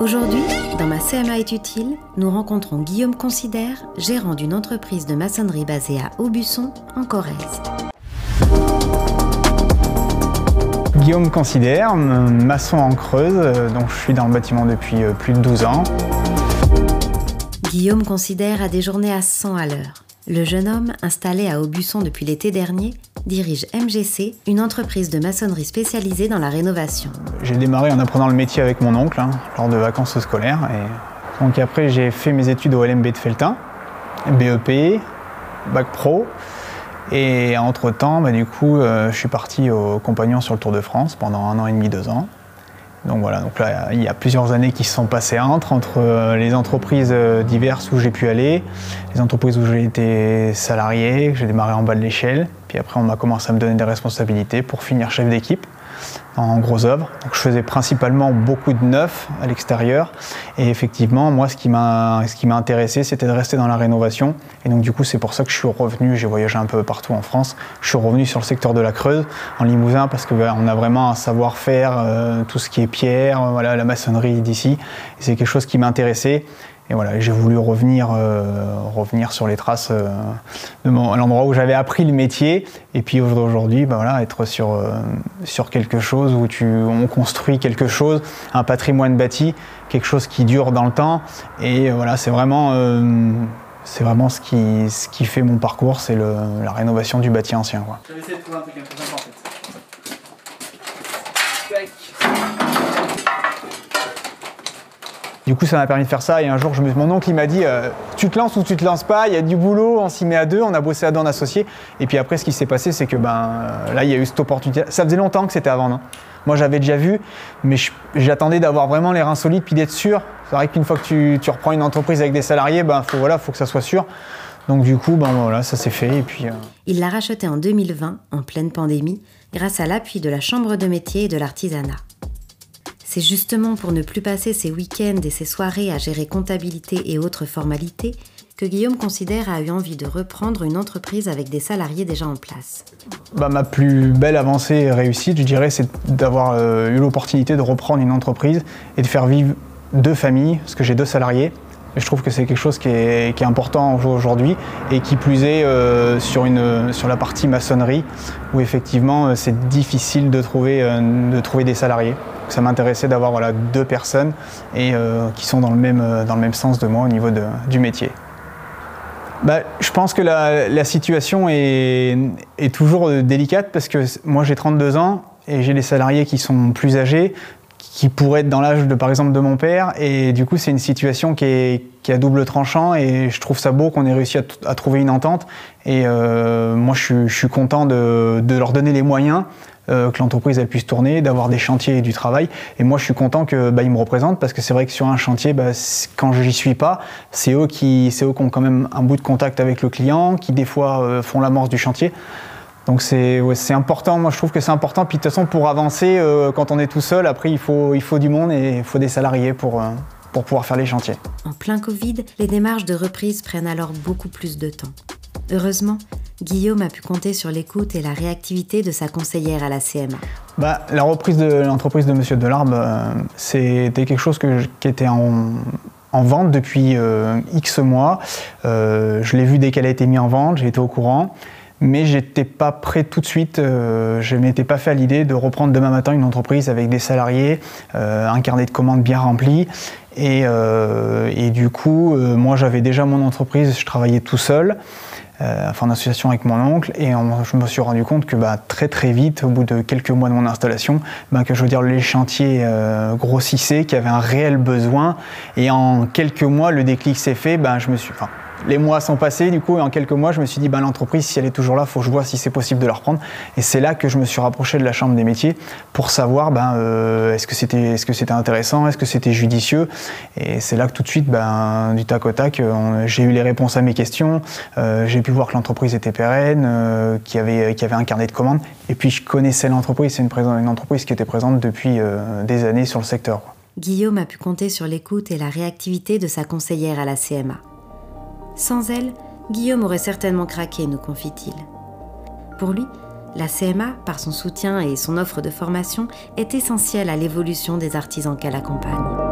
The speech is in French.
Aujourd'hui, dans ma CMA est utile, nous rencontrons Guillaume Considère, gérant d'une entreprise de maçonnerie basée à Aubusson, en Corrèze. Guillaume Considère, maçon en Creuse, euh, donc je suis dans le bâtiment depuis euh, plus de 12 ans. Guillaume Considère a des journées à 100 à l'heure. Le jeune homme, installé à Aubusson depuis l'été dernier, dirige MGC, une entreprise de maçonnerie spécialisée dans la rénovation. J'ai démarré en apprenant le métier avec mon oncle hein, lors de vacances scolaires. Et... Donc après j'ai fait mes études au LMB de Feltin, BEP, Bac Pro. Et entre-temps, bah, du coup, euh, je suis parti au Compagnon sur le Tour de France pendant un an et demi, deux ans. Donc voilà, il y a plusieurs années qui se sont passées entre, entre euh, les entreprises euh, diverses où j'ai pu aller, les entreprises où j'ai été salarié, j'ai démarré en bas de l'échelle, puis après on m'a commencé à me donner des responsabilités pour finir chef d'équipe en gros œuvre. Donc je faisais principalement beaucoup de neuf à l'extérieur. Et effectivement, moi, ce qui m'a, ce intéressé, c'était de rester dans la rénovation. Et donc du coup, c'est pour ça que je suis revenu. J'ai voyagé un peu partout en France. Je suis revenu sur le secteur de la Creuse, en Limousin, parce qu'on on a vraiment un savoir-faire, euh, tout ce qui est pierre, voilà, la maçonnerie d'ici. C'est quelque chose qui m'intéressait. Et voilà, j'ai voulu revenir, euh, revenir sur les traces euh, de l'endroit où j'avais appris le métier. Et puis aujourd'hui, bah voilà, être sur, euh, sur quelque chose où tu, on construit quelque chose, un patrimoine bâti, quelque chose qui dure dans le temps. Et voilà, c'est vraiment, c'est vraiment ce qui, ce qui fait mon parcours, c'est la rénovation du bâti ancien. J'avais essayé de trouver un truc un peu en fait. Du coup, ça m'a permis de faire ça. Et un jour, mon oncle m'a dit euh, Tu te lances ou tu te lances pas? Il y a du boulot, on s'y met à deux, on a bossé à deux en associé. Et puis après, ce qui s'est passé, c'est que ben, là, il y a eu cette opportunité. Ça faisait longtemps que c'était à vendre. Moi, j'avais déjà vu, mais j'attendais d'avoir vraiment les reins solides puis d'être sûr. C'est vrai qu'une fois que tu, reprends une entreprise avec des salariés, ben, faut, voilà, faut que ça soit sûr. Donc du coup, ben, voilà, ça s'est fait. Et puis, euh, Il l'a racheté en 2020, en pleine pandémie, grâce à l'appui de la Chambre de métier et de l'artisanat. C'est justement pour ne plus passer ses week-ends et ses soirées à gérer comptabilité et autres formalités que Guillaume considère a eu envie de reprendre une entreprise avec des salariés déjà en place. Bah, ma plus belle avancée réussite, je dirais, c'est d'avoir euh, eu l'opportunité de reprendre une entreprise et de faire vivre deux familles, parce que j'ai deux salariés. Je trouve que c'est quelque chose qui est, important aujourd'hui et qui plus est euh, sur, la partie maçonnerie où effectivement euh, c'est difficile de trouver, de trouver des salariés ça m'intéressait d'avoir deux personnes et euh, qui sont dans le, même, euh, sens de moi au niveau du métier. Bah, je pense que la, situation est, est, toujours euh, délicate parce que moi j'ai 32 ans et j'ai des salariés qui sont plus âgés, qui pourraient être dans l'âge de par exemple de mon père et du coup c'est une situation qui est, qui a double tranchant et je trouve ça beau qu'on ait réussi à, trouver une entente et moi je, je, suis content de, de leur donner les moyens euh, que l'entreprise elle puisse tourner, d'avoir des chantiers et du travail. Et moi, je suis content que bah, me représentent parce que c'est vrai que sur un chantier, bah, quand je n'y suis pas, c'est eux qui, c'est eux qui ont quand même un bout de contact avec le client, qui des fois euh, font l'amorce du chantier. Donc c'est important, moi je trouve que c'est important. Puis de toute façon, pour avancer, euh, quand on est tout seul, après il faut, il faut du monde et il faut des salariés pour, pour pouvoir faire les chantiers. En plein Covid, les démarches de reprise prennent alors beaucoup plus de temps. Heureusement, Guillaume a pu compter sur l'écoute et la réactivité de sa conseillère à la CMA. Bah, la reprise de l'entreprise de Monsieur Delarme, euh, c'était quelque chose qui était en, vente depuis euh, X mois. Euh, je l'ai vu dès qu'elle a été mise en vente, j'ai été au courant. Mais j'étais pas prêt tout de suite, je m'étais pas fait à l'idée de reprendre demain matin une entreprise avec des salariés, un carnet de commandes bien rempli. Et, et du coup, moi j'avais déjà mon entreprise, je travaillais tout seul euh, enfin en association avec mon oncle, et je me suis rendu compte que bah, très très vite, au bout de quelques mois de mon installation, bah, que je veux dire les chantiers euh, grossissaient, qu'il y avait un réel besoin, et en quelques mois le déclic s'est fait, bah, je me suis, les mois sont passés, du coup, et en quelques mois, je me suis dit, ben, l'entreprise, si elle est toujours là, faut que je vois si c'est possible de la reprendre. Et c'est là que je me suis rapproché de la Chambre des métiers pour savoir ben, euh, est-ce que c'était est -ce c'était intéressant, est-ce que c'était judicieux. Et c'est là que tout de suite, ben, du tac au tac, j'ai eu les réponses à mes questions. Euh, j'ai pu voir que l'entreprise était pérenne, euh, qu'il y, avait, un carnet de commandes. Et puis, je connaissais l'entreprise. C'est une, entreprise qui était présente depuis des années sur le secteur. Guillaume a pu compter sur l'écoute et la réactivité de sa conseillère à la CMA. Sans elle, Guillaume aurait certainement craqué, nous confie-t-il. Pour lui, la CMA, par son soutien et son offre de formation, est essentielle à l'évolution des artisans qu'elle accompagne.